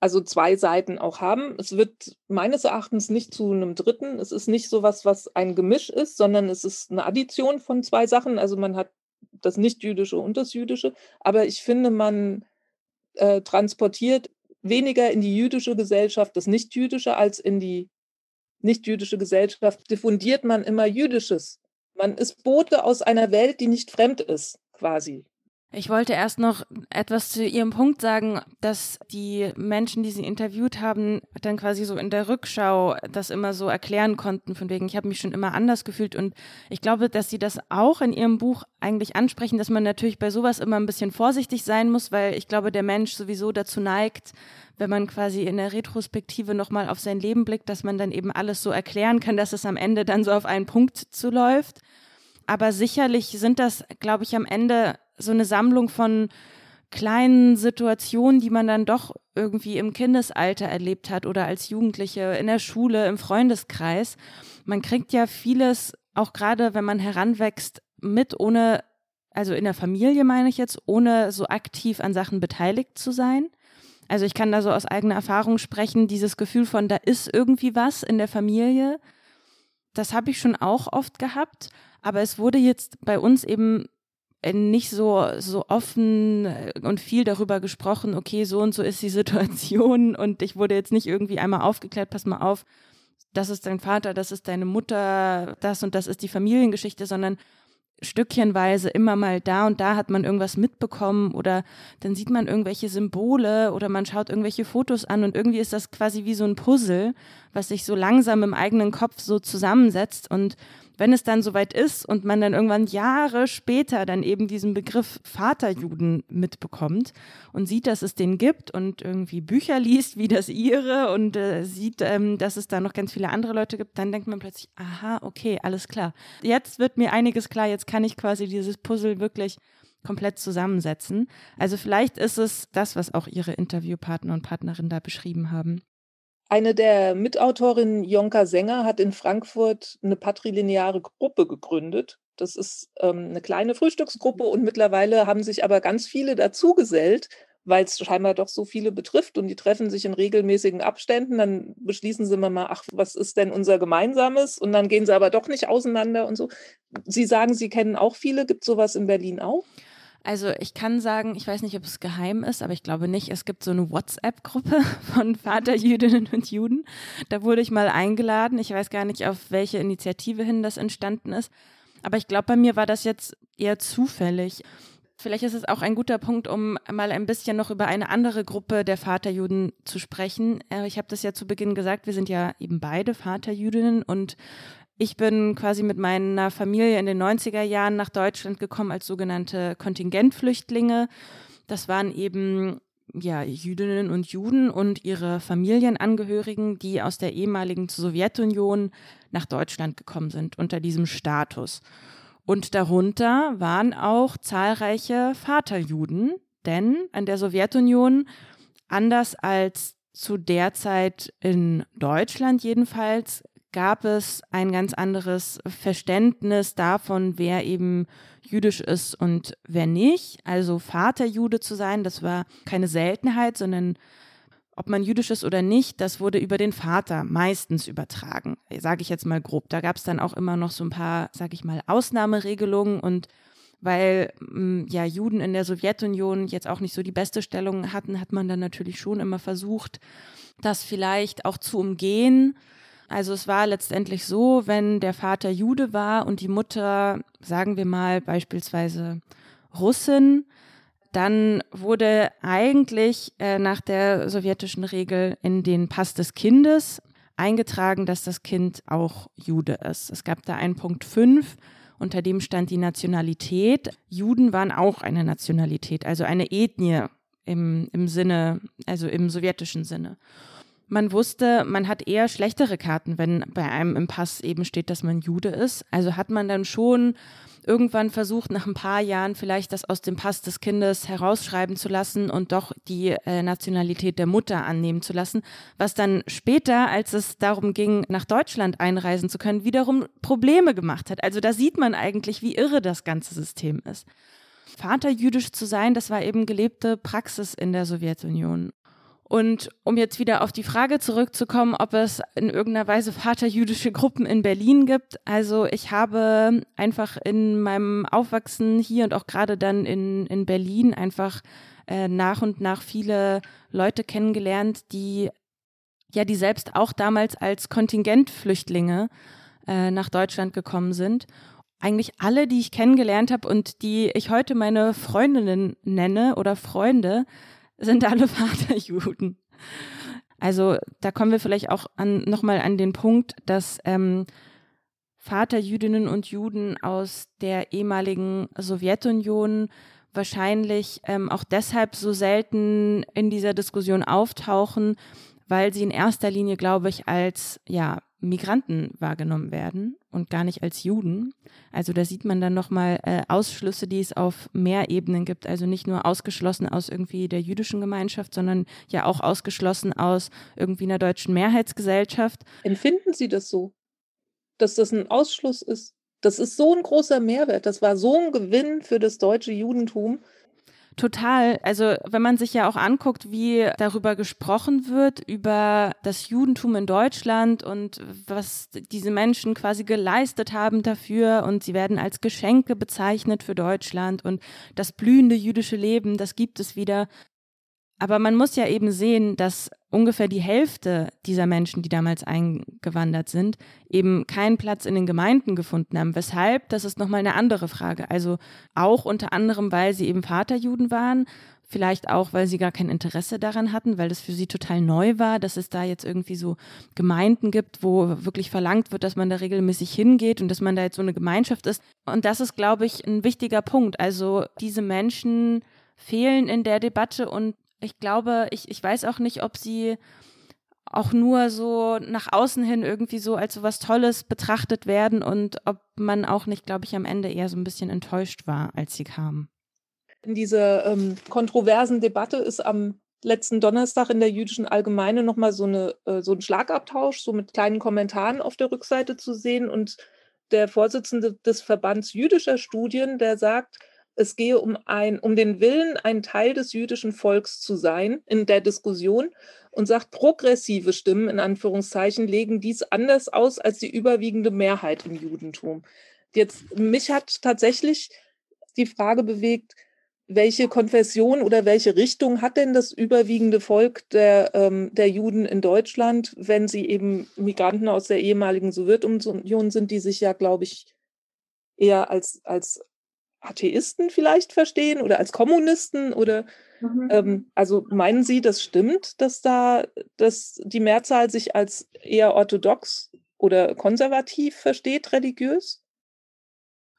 also zwei Seiten auch haben. Es wird meines Erachtens nicht zu einem dritten. Es ist nicht so was, was ein Gemisch ist, sondern es ist eine Addition von zwei Sachen. Also man hat das Nicht-Jüdische und das Jüdische. Aber ich finde, man äh, transportiert weniger in die jüdische Gesellschaft das Nicht-Jüdische als in die nicht-jüdische Gesellschaft. Diffundiert man immer Jüdisches. Man ist Bote aus einer Welt, die nicht fremd ist, quasi. Ich wollte erst noch etwas zu Ihrem Punkt sagen, dass die Menschen, die Sie interviewt haben, dann quasi so in der Rückschau das immer so erklären konnten, von wegen, ich habe mich schon immer anders gefühlt. Und ich glaube, dass Sie das auch in Ihrem Buch eigentlich ansprechen, dass man natürlich bei sowas immer ein bisschen vorsichtig sein muss, weil ich glaube, der Mensch sowieso dazu neigt, wenn man quasi in der Retrospektive nochmal auf sein Leben blickt, dass man dann eben alles so erklären kann, dass es am Ende dann so auf einen Punkt zuläuft. Aber sicherlich sind das, glaube ich, am Ende so eine Sammlung von kleinen Situationen, die man dann doch irgendwie im Kindesalter erlebt hat oder als Jugendliche in der Schule, im Freundeskreis. Man kriegt ja vieles, auch gerade wenn man heranwächst, mit, ohne, also in der Familie meine ich jetzt, ohne so aktiv an Sachen beteiligt zu sein. Also ich kann da so aus eigener Erfahrung sprechen, dieses Gefühl von, da ist irgendwie was in der Familie. Das habe ich schon auch oft gehabt, aber es wurde jetzt bei uns eben äh, nicht so, so offen äh, und viel darüber gesprochen, okay, so und so ist die Situation und ich wurde jetzt nicht irgendwie einmal aufgeklärt, pass mal auf, das ist dein Vater, das ist deine Mutter, das und das ist die Familiengeschichte, sondern stückchenweise immer mal da und da hat man irgendwas mitbekommen oder dann sieht man irgendwelche Symbole oder man schaut irgendwelche Fotos an und irgendwie ist das quasi wie so ein Puzzle, was sich so langsam im eigenen Kopf so zusammensetzt und wenn es dann soweit ist und man dann irgendwann Jahre später dann eben diesen Begriff Vaterjuden mitbekommt und sieht, dass es den gibt und irgendwie Bücher liest, wie das ihre und äh, sieht, ähm, dass es da noch ganz viele andere Leute gibt, dann denkt man plötzlich, aha, okay, alles klar. Jetzt wird mir einiges klar, jetzt kann ich quasi dieses Puzzle wirklich komplett zusammensetzen. Also vielleicht ist es das, was auch Ihre Interviewpartner und Partnerin da beschrieben haben. Eine der Mitautorinnen, Jonka Sänger, hat in Frankfurt eine patrilineare Gruppe gegründet. Das ist ähm, eine kleine Frühstücksgruppe und mittlerweile haben sich aber ganz viele dazugesellt, weil es scheinbar doch so viele betrifft und die treffen sich in regelmäßigen Abständen. Dann beschließen sie immer mal, ach, was ist denn unser Gemeinsames? Und dann gehen sie aber doch nicht auseinander und so. Sie sagen, Sie kennen auch viele. Gibt es sowas in Berlin auch? Also ich kann sagen, ich weiß nicht, ob es geheim ist, aber ich glaube nicht. Es gibt so eine WhatsApp-Gruppe von Vaterjüdinnen und Juden. Da wurde ich mal eingeladen. Ich weiß gar nicht, auf welche Initiative hin das entstanden ist. Aber ich glaube, bei mir war das jetzt eher zufällig. Vielleicht ist es auch ein guter Punkt, um mal ein bisschen noch über eine andere Gruppe der Vaterjuden zu sprechen. Äh, ich habe das ja zu Beginn gesagt, wir sind ja eben beide Vaterjüdinnen und ich bin quasi mit meiner Familie in den 90er Jahren nach Deutschland gekommen als sogenannte Kontingentflüchtlinge. Das waren eben ja, Jüdinnen und Juden und ihre Familienangehörigen, die aus der ehemaligen Sowjetunion nach Deutschland gekommen sind unter diesem Status. Und darunter waren auch zahlreiche Vaterjuden, denn an der Sowjetunion, anders als zu der Zeit in Deutschland jedenfalls, gab es ein ganz anderes Verständnis davon, wer eben jüdisch ist und wer nicht. Also Vaterjude zu sein, das war keine Seltenheit, sondern ob man jüdisch ist oder nicht, das wurde über den Vater meistens übertragen, sage ich jetzt mal grob. Da gab es dann auch immer noch so ein paar, sage ich mal, Ausnahmeregelungen und weil mm, ja Juden in der Sowjetunion jetzt auch nicht so die beste Stellung hatten, hat man dann natürlich schon immer versucht, das vielleicht auch zu umgehen also es war letztendlich so, wenn der Vater Jude war und die Mutter, sagen wir mal beispielsweise Russin, dann wurde eigentlich äh, nach der sowjetischen Regel in den Pass des Kindes eingetragen, dass das Kind auch Jude ist. Es gab da einen Punkt 5, unter dem stand die Nationalität. Juden waren auch eine Nationalität, also eine Ethnie im, im Sinne, also im sowjetischen Sinne man wusste, man hat eher schlechtere Karten, wenn bei einem im Pass eben steht, dass man Jude ist. Also hat man dann schon irgendwann versucht, nach ein paar Jahren vielleicht das aus dem Pass des Kindes herausschreiben zu lassen und doch die äh, Nationalität der Mutter annehmen zu lassen, was dann später, als es darum ging, nach Deutschland einreisen zu können, wiederum Probleme gemacht hat. Also da sieht man eigentlich, wie irre das ganze System ist. Vater jüdisch zu sein, das war eben gelebte Praxis in der Sowjetunion. Und um jetzt wieder auf die Frage zurückzukommen, ob es in irgendeiner Weise vaterjüdische Gruppen in Berlin gibt. Also ich habe einfach in meinem Aufwachsen hier und auch gerade dann in, in Berlin einfach äh, nach und nach viele Leute kennengelernt, die ja, die selbst auch damals als Kontingentflüchtlinge äh, nach Deutschland gekommen sind eigentlich alle, die ich kennengelernt habe und die ich heute meine Freundinnen nenne oder Freunde, sind alle Vaterjuden. Also da kommen wir vielleicht auch an, nochmal an den Punkt, dass ähm, Vaterjüdinnen und Juden aus der ehemaligen Sowjetunion wahrscheinlich ähm, auch deshalb so selten in dieser Diskussion auftauchen, weil sie in erster Linie, glaube ich, als ja Migranten wahrgenommen werden und gar nicht als Juden. Also da sieht man dann nochmal äh, Ausschlüsse, die es auf mehr Ebenen gibt. Also nicht nur ausgeschlossen aus irgendwie der jüdischen Gemeinschaft, sondern ja auch ausgeschlossen aus irgendwie einer deutschen Mehrheitsgesellschaft. Empfinden Sie das so, dass das ein Ausschluss ist? Das ist so ein großer Mehrwert. Das war so ein Gewinn für das deutsche Judentum. Total. Also wenn man sich ja auch anguckt, wie darüber gesprochen wird, über das Judentum in Deutschland und was diese Menschen quasi geleistet haben dafür und sie werden als Geschenke bezeichnet für Deutschland und das blühende jüdische Leben, das gibt es wieder. Aber man muss ja eben sehen, dass ungefähr die Hälfte dieser Menschen, die damals eingewandert sind, eben keinen Platz in den Gemeinden gefunden haben. Weshalb? Das ist nochmal eine andere Frage. Also auch unter anderem, weil sie eben Vaterjuden waren, vielleicht auch, weil sie gar kein Interesse daran hatten, weil das für sie total neu war, dass es da jetzt irgendwie so Gemeinden gibt, wo wirklich verlangt wird, dass man da regelmäßig hingeht und dass man da jetzt so eine Gemeinschaft ist. Und das ist, glaube ich, ein wichtiger Punkt. Also diese Menschen fehlen in der Debatte und ich glaube, ich, ich weiß auch nicht, ob sie auch nur so nach außen hin irgendwie so als so was Tolles betrachtet werden und ob man auch nicht, glaube ich, am Ende eher so ein bisschen enttäuscht war, als sie kamen. In dieser ähm, kontroversen Debatte ist am letzten Donnerstag in der jüdischen Allgemeine nochmal so, eine, äh, so ein Schlagabtausch, so mit kleinen Kommentaren auf der Rückseite zu sehen. Und der Vorsitzende des Verbands jüdischer Studien, der sagt, es gehe um, ein, um den Willen, ein Teil des jüdischen Volks zu sein in der Diskussion und sagt, progressive Stimmen in Anführungszeichen legen dies anders aus als die überwiegende Mehrheit im Judentum. Jetzt, mich hat tatsächlich die Frage bewegt, welche Konfession oder welche Richtung hat denn das überwiegende Volk der, ähm, der Juden in Deutschland, wenn sie eben Migranten aus der ehemaligen Sowjetunion sind, die sich ja, glaube ich, eher als, als Atheisten vielleicht verstehen oder als Kommunisten oder mhm. ähm, also meinen Sie, das stimmt, dass da dass die Mehrzahl sich als eher orthodox oder konservativ versteht, religiös?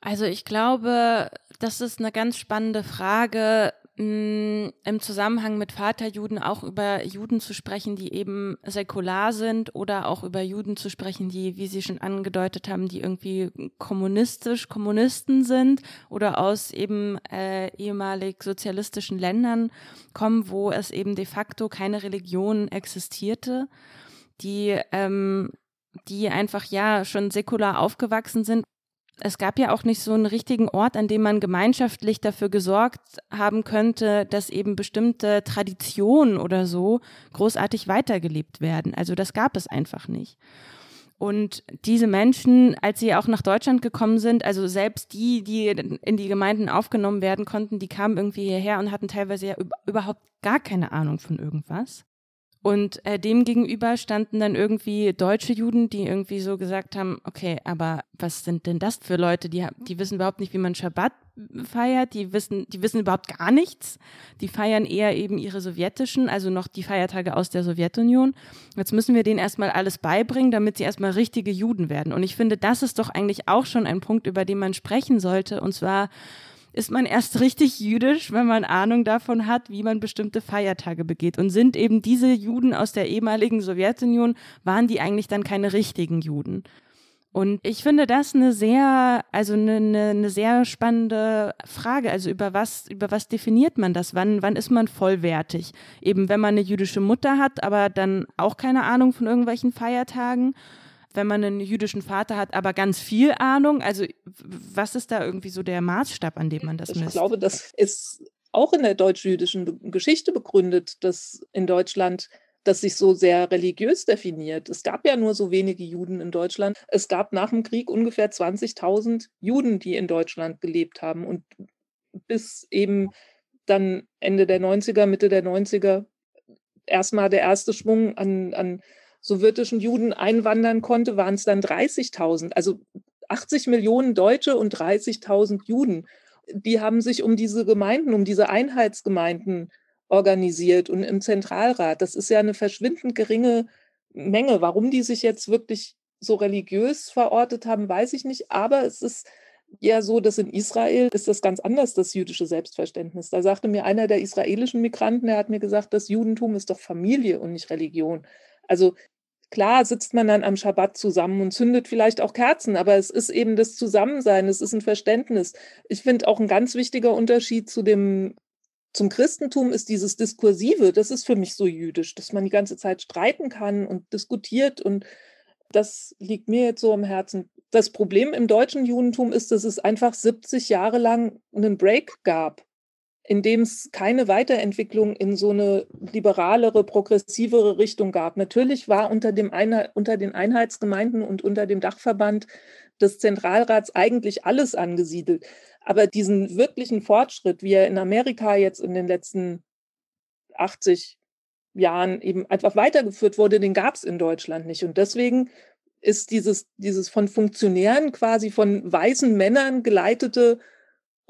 Also ich glaube, das ist eine ganz spannende Frage, mh, im Zusammenhang mit Vaterjuden auch über Juden zu sprechen, die eben säkular sind oder auch über Juden zu sprechen, die, wie Sie schon angedeutet haben, die irgendwie kommunistisch, Kommunisten sind oder aus eben äh, ehemalig sozialistischen Ländern kommen, wo es eben de facto keine Religion existierte, die ähm, die einfach ja schon säkular aufgewachsen sind es gab ja auch nicht so einen richtigen Ort, an dem man gemeinschaftlich dafür gesorgt haben könnte, dass eben bestimmte Traditionen oder so großartig weitergelebt werden. Also das gab es einfach nicht. Und diese Menschen, als sie auch nach Deutschland gekommen sind, also selbst die, die in die Gemeinden aufgenommen werden konnten, die kamen irgendwie hierher und hatten teilweise ja überhaupt gar keine Ahnung von irgendwas. Und äh, dem gegenüber standen dann irgendwie deutsche Juden, die irgendwie so gesagt haben, okay, aber was sind denn das für Leute? Die, die wissen überhaupt nicht, wie man Schabbat feiert, die wissen, die wissen überhaupt gar nichts. Die feiern eher eben ihre sowjetischen, also noch die Feiertage aus der Sowjetunion. Jetzt müssen wir denen erstmal alles beibringen, damit sie erstmal richtige Juden werden. Und ich finde, das ist doch eigentlich auch schon ein Punkt, über den man sprechen sollte. Und zwar, ist man erst richtig jüdisch, wenn man Ahnung davon hat, wie man bestimmte Feiertage begeht. Und sind eben diese Juden aus der ehemaligen Sowjetunion, waren die eigentlich dann keine richtigen Juden? Und ich finde das eine sehr, also eine, eine, eine sehr spannende Frage. Also über was, über was definiert man das? Wann, wann ist man vollwertig? Eben wenn man eine jüdische Mutter hat, aber dann auch keine Ahnung von irgendwelchen Feiertagen wenn man einen jüdischen Vater hat, aber ganz viel Ahnung? Also was ist da irgendwie so der Maßstab, an dem man das misst? Ich glaube, das ist auch in der deutsch-jüdischen Geschichte begründet, dass in Deutschland das sich so sehr religiös definiert. Es gab ja nur so wenige Juden in Deutschland. Es gab nach dem Krieg ungefähr 20.000 Juden, die in Deutschland gelebt haben. Und bis eben dann Ende der 90er, Mitte der 90er erstmal der erste Schwung an, an sowjetischen Juden einwandern konnte, waren es dann 30.000. Also 80 Millionen Deutsche und 30.000 Juden. Die haben sich um diese Gemeinden, um diese Einheitsgemeinden organisiert und im Zentralrat. Das ist ja eine verschwindend geringe Menge. Warum die sich jetzt wirklich so religiös verortet haben, weiß ich nicht. Aber es ist ja so, dass in Israel ist das ganz anders, das jüdische Selbstverständnis. Da sagte mir einer der israelischen Migranten, der hat mir gesagt, das Judentum ist doch Familie und nicht Religion. Also klar sitzt man dann am Schabbat zusammen und zündet vielleicht auch Kerzen, aber es ist eben das Zusammensein, es ist ein Verständnis. Ich finde auch ein ganz wichtiger Unterschied zu dem zum Christentum ist dieses Diskursive, das ist für mich so jüdisch, dass man die ganze Zeit streiten kann und diskutiert und das liegt mir jetzt so am Herzen. Das Problem im deutschen Judentum ist, dass es einfach 70 Jahre lang einen Break gab in dem es keine Weiterentwicklung in so eine liberalere, progressivere Richtung gab. Natürlich war unter, dem Einheit, unter den Einheitsgemeinden und unter dem Dachverband des Zentralrats eigentlich alles angesiedelt. Aber diesen wirklichen Fortschritt, wie er in Amerika jetzt in den letzten 80 Jahren eben einfach weitergeführt wurde, den gab es in Deutschland nicht. Und deswegen ist dieses, dieses von Funktionären quasi von weißen Männern geleitete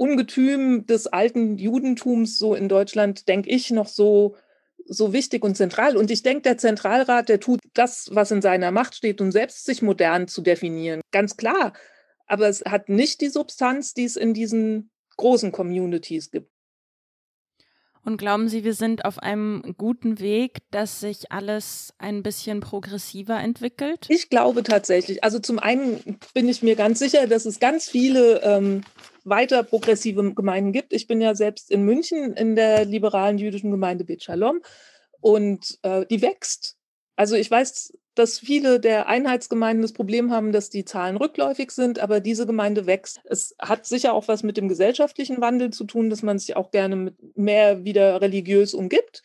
Ungetüm des alten Judentums so in Deutschland, denke ich, noch so, so wichtig und zentral. Und ich denke, der Zentralrat, der tut das, was in seiner Macht steht, um selbst sich modern zu definieren. Ganz klar. Aber es hat nicht die Substanz, die es in diesen großen Communities gibt. Und glauben Sie, wir sind auf einem guten Weg, dass sich alles ein bisschen progressiver entwickelt? Ich glaube tatsächlich. Also zum einen bin ich mir ganz sicher, dass es ganz viele ähm, weiter progressive Gemeinden gibt. Ich bin ja selbst in München in der liberalen jüdischen Gemeinde Bet Shalom und äh, die wächst. Also ich weiß dass viele der Einheitsgemeinden das Problem haben, dass die Zahlen rückläufig sind, aber diese Gemeinde wächst. Es hat sicher auch was mit dem gesellschaftlichen Wandel zu tun, dass man sich auch gerne mit mehr wieder religiös umgibt.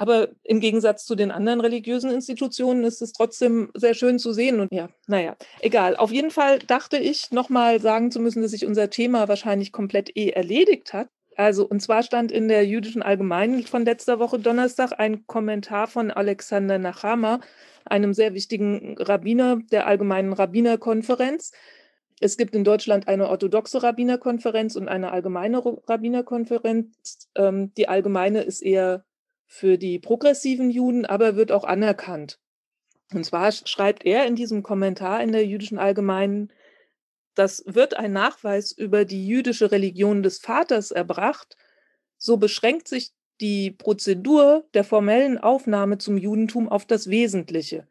Aber im Gegensatz zu den anderen religiösen Institutionen ist es trotzdem sehr schön zu sehen. Und ja, naja, egal. Auf jeden Fall dachte ich, nochmal sagen zu müssen, dass sich unser Thema wahrscheinlich komplett eh erledigt hat. Also, und zwar stand in der Jüdischen Allgemeinen von letzter Woche Donnerstag ein Kommentar von Alexander Nachama, einem sehr wichtigen Rabbiner der Allgemeinen Rabbinerkonferenz. Es gibt in Deutschland eine orthodoxe Rabbinerkonferenz und eine allgemeine Rabbinerkonferenz. Ähm, die allgemeine ist eher für die progressiven Juden, aber wird auch anerkannt. Und zwar schreibt er in diesem Kommentar in der Jüdischen Allgemeinen, das wird ein Nachweis über die jüdische Religion des Vaters erbracht, so beschränkt sich die Prozedur der formellen Aufnahme zum Judentum auf das Wesentliche.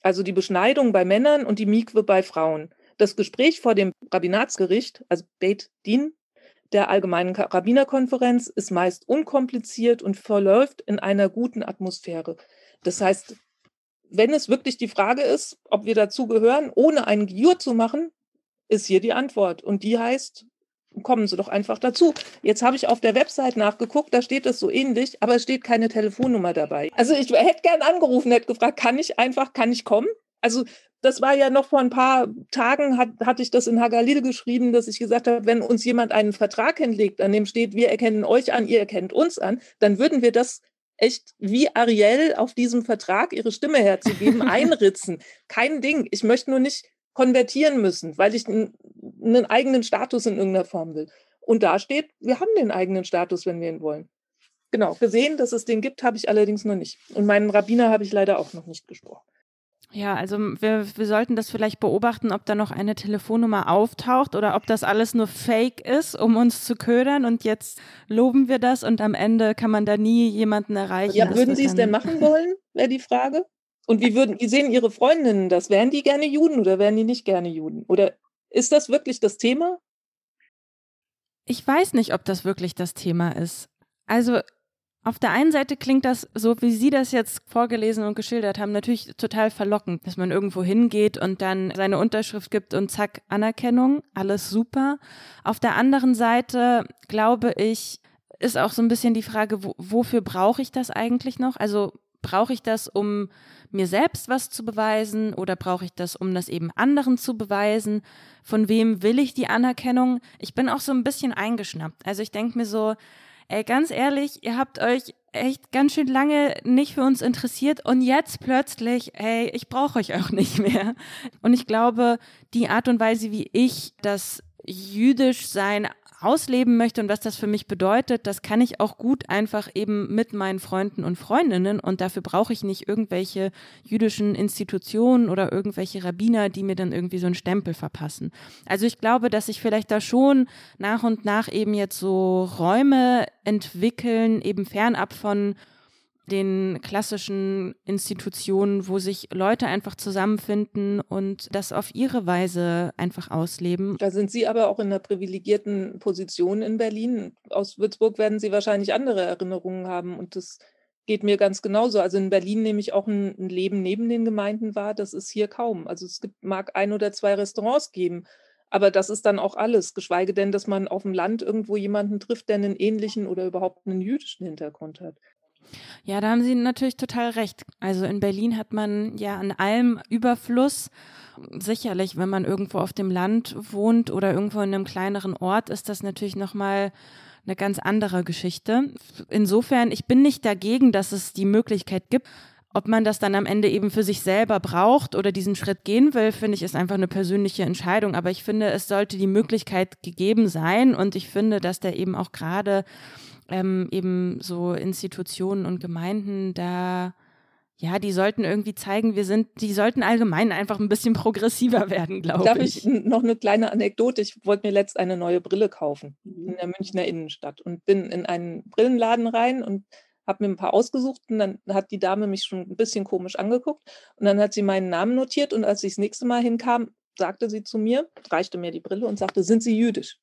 Also die Beschneidung bei Männern und die Mikwe bei Frauen. Das Gespräch vor dem Rabbinatsgericht, also Beit Din, der Allgemeinen Rabbinerkonferenz, ist meist unkompliziert und verläuft in einer guten Atmosphäre. Das heißt, wenn es wirklich die Frage ist, ob wir dazu gehören, ohne einen Giur zu machen, ist hier die Antwort. Und die heißt, kommen Sie doch einfach dazu. Jetzt habe ich auf der Website nachgeguckt, da steht es so ähnlich, aber es steht keine Telefonnummer dabei. Also ich hätte gern angerufen, hätte gefragt, kann ich einfach, kann ich kommen? Also das war ja noch vor ein paar Tagen, hat, hatte ich das in Hagalil geschrieben, dass ich gesagt habe, wenn uns jemand einen Vertrag hinlegt, an dem steht, wir erkennen euch an, ihr erkennt uns an, dann würden wir das echt wie Ariel auf diesem Vertrag ihre Stimme herzugeben, einritzen. Kein Ding. Ich möchte nur nicht konvertieren müssen, weil ich einen, einen eigenen Status in irgendeiner Form will. Und da steht, wir haben den eigenen Status, wenn wir ihn wollen. Genau, gesehen, dass es den gibt, habe ich allerdings noch nicht. Und meinen Rabbiner habe ich leider auch noch nicht gesprochen. Ja, also wir, wir sollten das vielleicht beobachten, ob da noch eine Telefonnummer auftaucht oder ob das alles nur Fake ist, um uns zu ködern und jetzt loben wir das und am Ende kann man da nie jemanden erreichen. Ja, würden Sie es denn machen wollen, wäre die Frage. Und wie würden, wie sehen Ihre Freundinnen das? Wären die gerne Juden oder wären die nicht gerne Juden? Oder ist das wirklich das Thema? Ich weiß nicht, ob das wirklich das Thema ist. Also auf der einen Seite klingt das, so wie Sie das jetzt vorgelesen und geschildert haben, natürlich total verlockend, dass man irgendwo hingeht und dann seine Unterschrift gibt und zack, Anerkennung, alles super. Auf der anderen Seite glaube ich, ist auch so ein bisschen die Frage, wo, wofür brauche ich das eigentlich noch? Also brauche ich das, um mir selbst was zu beweisen oder brauche ich das, um das eben anderen zu beweisen? Von wem will ich die Anerkennung? Ich bin auch so ein bisschen eingeschnappt. Also ich denke mir so, ey, ganz ehrlich, ihr habt euch echt ganz schön lange nicht für uns interessiert und jetzt plötzlich, ey, ich brauche euch auch nicht mehr. Und ich glaube, die Art und Weise, wie ich das jüdisch sein ausleben möchte und was das für mich bedeutet, das kann ich auch gut einfach eben mit meinen Freunden und Freundinnen und dafür brauche ich nicht irgendwelche jüdischen Institutionen oder irgendwelche Rabbiner, die mir dann irgendwie so einen Stempel verpassen. Also ich glaube, dass sich vielleicht da schon nach und nach eben jetzt so Räume entwickeln, eben fernab von den klassischen Institutionen, wo sich Leute einfach zusammenfinden und das auf ihre Weise einfach ausleben. Da sind Sie aber auch in einer privilegierten Position in Berlin. Aus Würzburg werden Sie wahrscheinlich andere Erinnerungen haben und das geht mir ganz genauso. Also in Berlin nehme ich auch ein, Leben neben den Gemeinden wahr. Das ist hier kaum. Also es gibt, mag ein oder zwei Restaurants geben. Aber das ist dann auch alles, geschweige denn, dass man auf dem Land irgendwo jemanden trifft, der einen ähnlichen oder überhaupt einen jüdischen Hintergrund hat. Ja, da haben Sie natürlich total recht. Also in Berlin hat man ja an allem Überfluss. Sicherlich, wenn man irgendwo auf dem Land wohnt oder irgendwo in einem kleineren Ort, ist das natürlich nochmal eine ganz andere Geschichte. Insofern, ich bin nicht dagegen, dass es die Möglichkeit gibt. Ob man das dann am Ende eben für sich selber braucht oder diesen Schritt gehen will, finde ich, ist einfach eine persönliche Entscheidung. Aber ich finde, es sollte die Möglichkeit gegeben sein und ich finde, dass der eben auch gerade ähm, eben so Institutionen und Gemeinden da ja, die sollten irgendwie zeigen, wir sind, die sollten allgemein einfach ein bisschen progressiver werden, glaube ich. Darf ich noch eine kleine Anekdote? Ich wollte mir letzt eine neue Brille kaufen mhm. in der Münchner Innenstadt und bin in einen Brillenladen rein und habe mir ein paar ausgesucht und dann hat die Dame mich schon ein bisschen komisch angeguckt und dann hat sie meinen Namen notiert und als ich das nächste Mal hinkam, sagte sie zu mir, reichte mir die Brille und sagte, sind Sie jüdisch?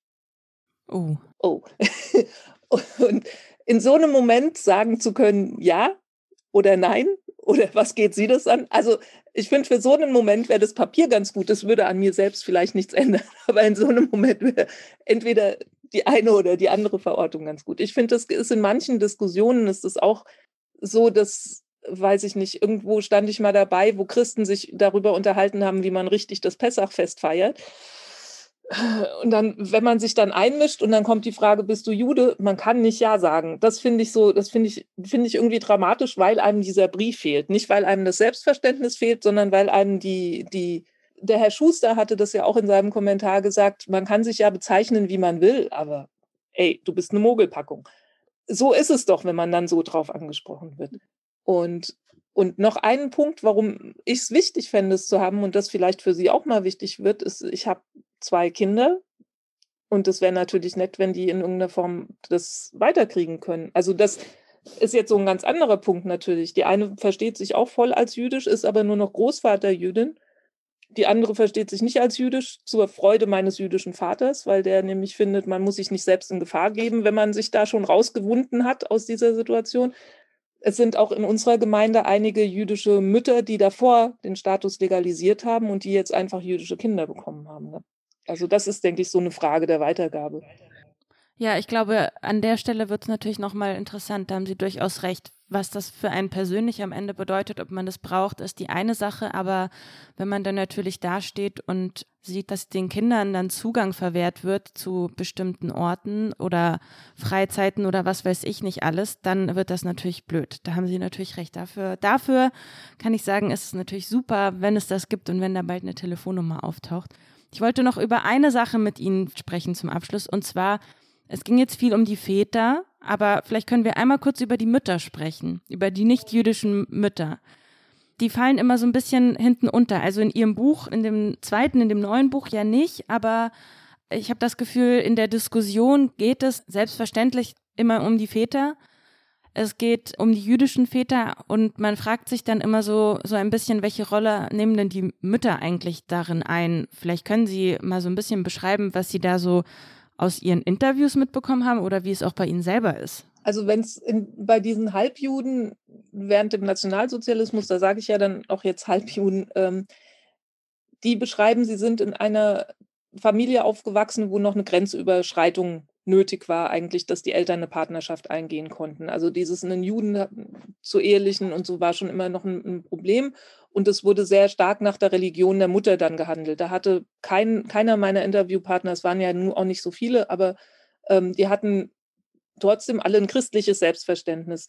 Oh. Oh. Und in so einem Moment sagen zu können, ja oder nein, oder was geht Sie das an? Also ich finde, für so einen Moment wäre das Papier ganz gut. Das würde an mir selbst vielleicht nichts ändern. Aber in so einem Moment wäre entweder die eine oder die andere Verortung ganz gut. Ich finde, das ist in manchen Diskussionen ist es auch so, dass, weiß ich nicht, irgendwo stand ich mal dabei, wo Christen sich darüber unterhalten haben, wie man richtig das Pessachfest feiert. Und dann, wenn man sich dann einmischt und dann kommt die Frage, bist du Jude? Man kann nicht Ja sagen. Das finde ich so, das finde ich, finde ich irgendwie dramatisch, weil einem dieser Brief fehlt. Nicht, weil einem das Selbstverständnis fehlt, sondern weil einem die, die, der Herr Schuster hatte das ja auch in seinem Kommentar gesagt, man kann sich ja bezeichnen, wie man will, aber ey, du bist eine Mogelpackung. So ist es doch, wenn man dann so drauf angesprochen wird. Und und noch einen Punkt, warum ich es wichtig fände, es zu haben und das vielleicht für Sie auch mal wichtig wird, ist, ich habe zwei Kinder Und es wäre natürlich nett, wenn die in irgendeiner Form das weiterkriegen können. Also das ist jetzt so ein ganz anderer Punkt natürlich. Die eine versteht sich auch voll als jüdisch, ist aber nur noch Großvaterjüdin. Die andere versteht sich nicht als jüdisch, zur Freude meines jüdischen Vaters, weil der nämlich findet, man muss sich nicht selbst in Gefahr geben, wenn man sich da schon rausgewunden hat aus dieser Situation. Es sind auch in unserer Gemeinde einige jüdische Mütter, die davor den Status legalisiert haben und die jetzt einfach jüdische Kinder bekommen haben. Ne? Also das ist, denke ich, so eine Frage der Weitergabe. Ja, ich glaube, an der Stelle wird es natürlich nochmal interessant, da haben Sie durchaus recht. Was das für einen persönlich am Ende bedeutet, ob man das braucht, ist die eine Sache. Aber wenn man dann natürlich dasteht und sieht, dass den Kindern dann Zugang verwehrt wird zu bestimmten Orten oder Freizeiten oder was weiß ich nicht alles, dann wird das natürlich blöd. Da haben Sie natürlich recht. Dafür, dafür kann ich sagen, ist es natürlich super, wenn es das gibt und wenn da bald eine Telefonnummer auftaucht. Ich wollte noch über eine Sache mit Ihnen sprechen zum Abschluss und zwar es ging jetzt viel um die Väter, aber vielleicht können wir einmal kurz über die Mütter sprechen, über die nicht-jüdischen Mütter. Die fallen immer so ein bisschen hinten unter. Also in ihrem Buch, in dem zweiten, in dem neuen Buch ja nicht, aber ich habe das Gefühl, in der Diskussion geht es selbstverständlich immer um die Väter. Es geht um die jüdischen Väter und man fragt sich dann immer so, so ein bisschen, welche Rolle nehmen denn die Mütter eigentlich darin ein? Vielleicht können Sie mal so ein bisschen beschreiben, was Sie da so aus Ihren Interviews mitbekommen haben oder wie es auch bei Ihnen selber ist? Also wenn es bei diesen Halbjuden während dem Nationalsozialismus, da sage ich ja dann auch jetzt Halbjuden, ähm, die beschreiben, sie sind in einer Familie aufgewachsen, wo noch eine Grenzüberschreitung nötig war, eigentlich, dass die Eltern eine Partnerschaft eingehen konnten. Also dieses einen Juden zu ehelichen und so war schon immer noch ein, ein Problem. Und es wurde sehr stark nach der Religion der Mutter dann gehandelt. Da hatte kein, keiner meiner Interviewpartner, es waren ja nun auch nicht so viele, aber ähm, die hatten trotzdem alle ein christliches Selbstverständnis.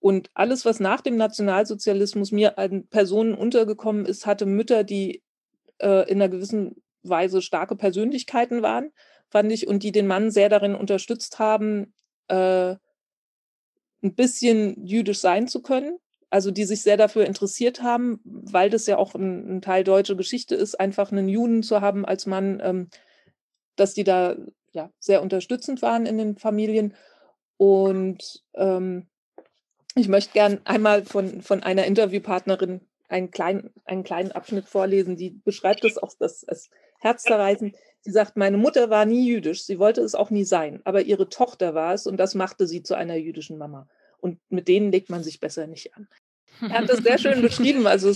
Und alles, was nach dem Nationalsozialismus mir an Personen untergekommen ist, hatte Mütter, die äh, in einer gewissen Weise starke Persönlichkeiten waren, fand ich, und die den Mann sehr darin unterstützt haben, äh, ein bisschen jüdisch sein zu können also die sich sehr dafür interessiert haben, weil das ja auch ein, ein Teil deutscher Geschichte ist, einfach einen Juden zu haben als Mann, ähm, dass die da ja sehr unterstützend waren in den Familien. Und ähm, ich möchte gern einmal von, von einer Interviewpartnerin einen kleinen, einen kleinen Abschnitt vorlesen, die beschreibt das auch das, das herzzerreißend. Sie sagt, meine Mutter war nie jüdisch, sie wollte es auch nie sein, aber ihre Tochter war es und das machte sie zu einer jüdischen Mama. Und mit denen legt man sich besser nicht an. Er hat das sehr schön beschrieben. Also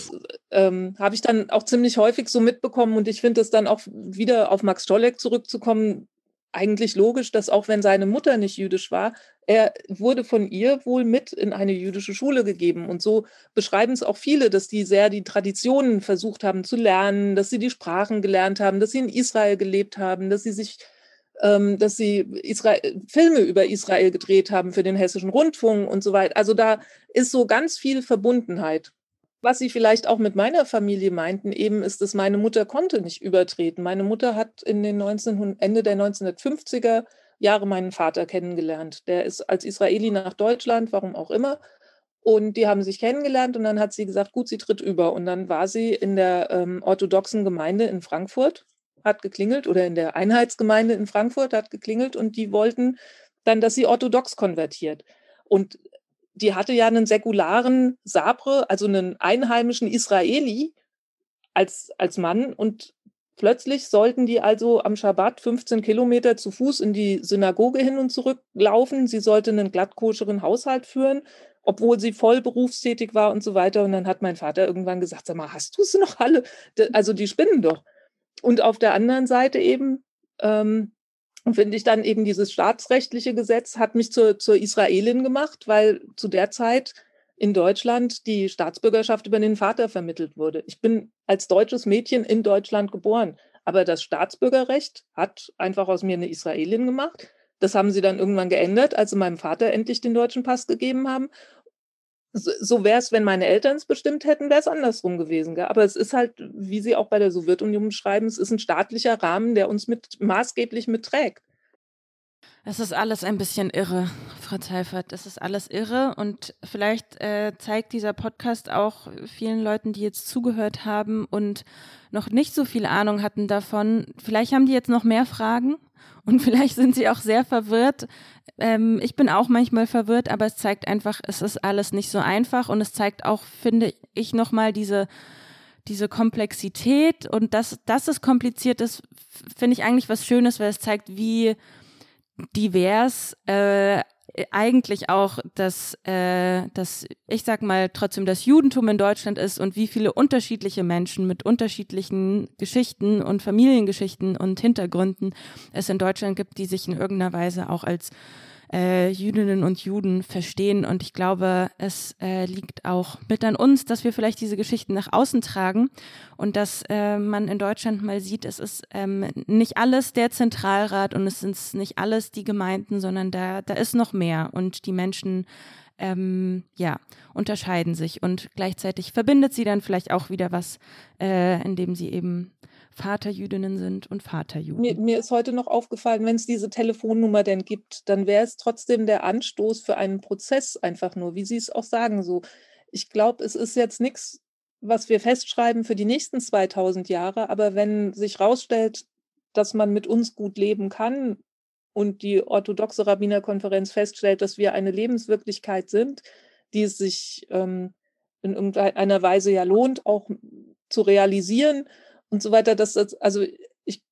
ähm, habe ich dann auch ziemlich häufig so mitbekommen und ich finde es dann auch wieder auf Max Stolleck zurückzukommen, eigentlich logisch, dass auch wenn seine Mutter nicht jüdisch war, er wurde von ihr wohl mit in eine jüdische Schule gegeben. Und so beschreiben es auch viele, dass die sehr die Traditionen versucht haben zu lernen, dass sie die Sprachen gelernt haben, dass sie in Israel gelebt haben, dass sie sich ähm, dass sie Israel, Filme über Israel gedreht haben für den hessischen Rundfunk und so weiter. Also da ist so ganz viel Verbundenheit. Was sie vielleicht auch mit meiner Familie meinten, eben ist, dass meine Mutter konnte nicht übertreten. Meine Mutter hat in den 19, Ende der 1950er Jahre meinen Vater kennengelernt. Der ist als Israeli nach Deutschland, warum auch immer. Und die haben sich kennengelernt und dann hat sie gesagt, gut, sie tritt über. Und dann war sie in der ähm, orthodoxen Gemeinde in Frankfurt hat geklingelt oder in der Einheitsgemeinde in Frankfurt hat geklingelt und die wollten dann, dass sie orthodox konvertiert. Und die hatte ja einen säkularen Sabre, also einen einheimischen Israeli als, als Mann und plötzlich sollten die also am Schabbat 15 Kilometer zu Fuß in die Synagoge hin und zurück laufen. Sie sollte einen glattkoscheren Haushalt führen, obwohl sie voll berufstätig war und so weiter. Und dann hat mein Vater irgendwann gesagt, sag mal, hast du sie noch alle? Also die spinnen doch. Und auf der anderen Seite eben ähm, finde ich dann eben dieses staatsrechtliche Gesetz hat mich zur, zur Israelin gemacht, weil zu der Zeit in Deutschland die Staatsbürgerschaft über den Vater vermittelt wurde. Ich bin als deutsches Mädchen in Deutschland geboren, aber das Staatsbürgerrecht hat einfach aus mir eine Israelin gemacht. Das haben sie dann irgendwann geändert, als sie meinem Vater endlich den deutschen Pass gegeben haben so, wäre es, wenn meine Eltern es bestimmt hätten, wäre es andersrum gewesen. Gell? Aber es ist halt, wie Sie auch bei der Sowjetunion schreiben, es ist ein staatlicher Rahmen, der uns mit maßgeblich mitträgt. Es ist alles ein bisschen irre, Frau Zeifert. Es ist alles irre und vielleicht äh, zeigt dieser Podcast auch vielen Leuten, die jetzt zugehört haben und noch nicht so viel Ahnung hatten davon. Vielleicht haben die jetzt noch mehr Fragen und vielleicht sind sie auch sehr verwirrt. Ähm, ich bin auch manchmal verwirrt, aber es zeigt einfach, es ist alles nicht so einfach und es zeigt auch, finde ich, nochmal diese diese Komplexität und dass, dass es kompliziert ist, finde ich eigentlich was Schönes, weil es zeigt, wie divers äh, eigentlich auch das, äh, das, ich sag mal, trotzdem das Judentum in Deutschland ist und wie viele unterschiedliche Menschen mit unterschiedlichen Geschichten und Familiengeschichten und Hintergründen es in Deutschland gibt, die sich in irgendeiner Weise auch als äh, Jüdinnen und Juden verstehen. Und ich glaube, es äh, liegt auch mit an uns, dass wir vielleicht diese Geschichten nach außen tragen und dass äh, man in Deutschland mal sieht, es ist ähm, nicht alles der Zentralrat und es sind nicht alles die Gemeinden, sondern da, da ist noch mehr und die Menschen ähm, ja, unterscheiden sich und gleichzeitig verbindet sie dann vielleicht auch wieder was, äh, indem sie eben Vaterjüdinnen sind und Vaterjuden. Mir, mir ist heute noch aufgefallen, wenn es diese Telefonnummer denn gibt, dann wäre es trotzdem der Anstoß für einen Prozess einfach nur, wie Sie es auch sagen. So, ich glaube, es ist jetzt nichts, was wir festschreiben für die nächsten 2000 Jahre, aber wenn sich herausstellt, dass man mit uns gut leben kann und die orthodoxe Rabbinerkonferenz feststellt, dass wir eine Lebenswirklichkeit sind, die es sich ähm, in irgendeiner Weise ja lohnt, auch zu realisieren, und so weiter. Dass das, also ich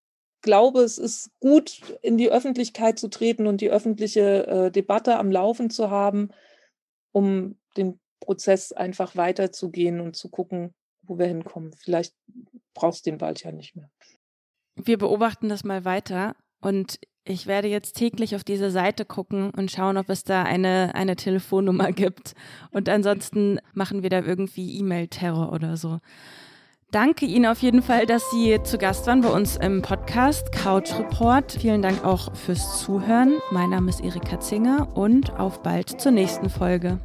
glaube, es ist gut, in die Öffentlichkeit zu treten und die öffentliche äh, Debatte am Laufen zu haben, um den Prozess einfach weiterzugehen und zu gucken, wo wir hinkommen. Vielleicht brauchst du den bald ja nicht mehr. Wir beobachten das mal weiter und ich werde jetzt täglich auf diese Seite gucken und schauen, ob es da eine, eine Telefonnummer gibt. Und ansonsten machen wir da irgendwie E-Mail-Terror oder so danke Ihnen auf jeden Fall, dass Sie zu Gast waren bei uns im Podcast Couch Report. Vielen Dank auch fürs Zuhören. Mein Name ist Erika Zinger und auf bald zur nächsten Folge.